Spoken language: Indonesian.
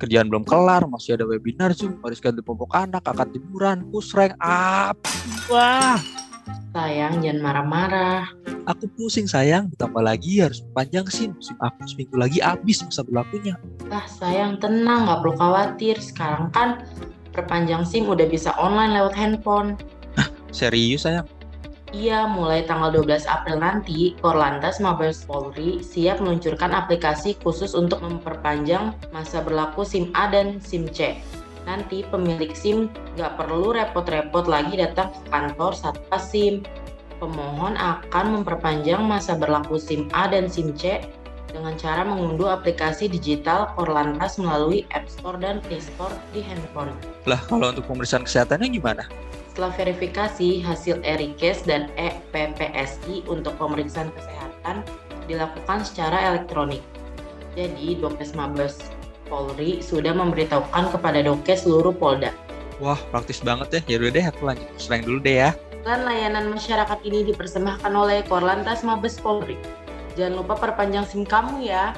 Kerjaan belum kelar, masih ada webinar Zoom, harus ganti popok anak, akad liburan, pusreng, up. Wah, Sayang, jangan marah-marah. aku pusing sayang. Ditambah lagi harus panjang SIM. SIM aku seminggu lagi habis masa berlakunya. Ah, sayang, tenang, nggak perlu khawatir. Sekarang kan perpanjang SIM udah bisa online lewat handphone. Serius sayang? Iya, mulai tanggal 12 April nanti, Korlantas Mabes Polri siap meluncurkan aplikasi khusus untuk memperpanjang masa berlaku SIM A dan SIM C. Nanti pemilik SIM nggak perlu repot-repot lagi datang ke kantor Satpas SIM. Pemohon akan memperpanjang masa berlaku SIM A dan SIM C dengan cara mengunduh aplikasi digital Korlantas melalui App Store dan Play Store di handphone. Lah kalau untuk pemeriksaan kesehatannya gimana? Setelah verifikasi, hasil e-Rikes dan e-PPSI untuk pemeriksaan kesehatan dilakukan secara elektronik. Jadi, Dokes Mabes Polri sudah memberitahukan kepada Dokes seluruh Polda. Wah praktis banget ya. Yaudah deh aku lanjut pusreng dulu deh ya. Dan layanan masyarakat ini dipersembahkan oleh Korlantas Mabes Polri. Jangan lupa perpanjang SIM kamu ya.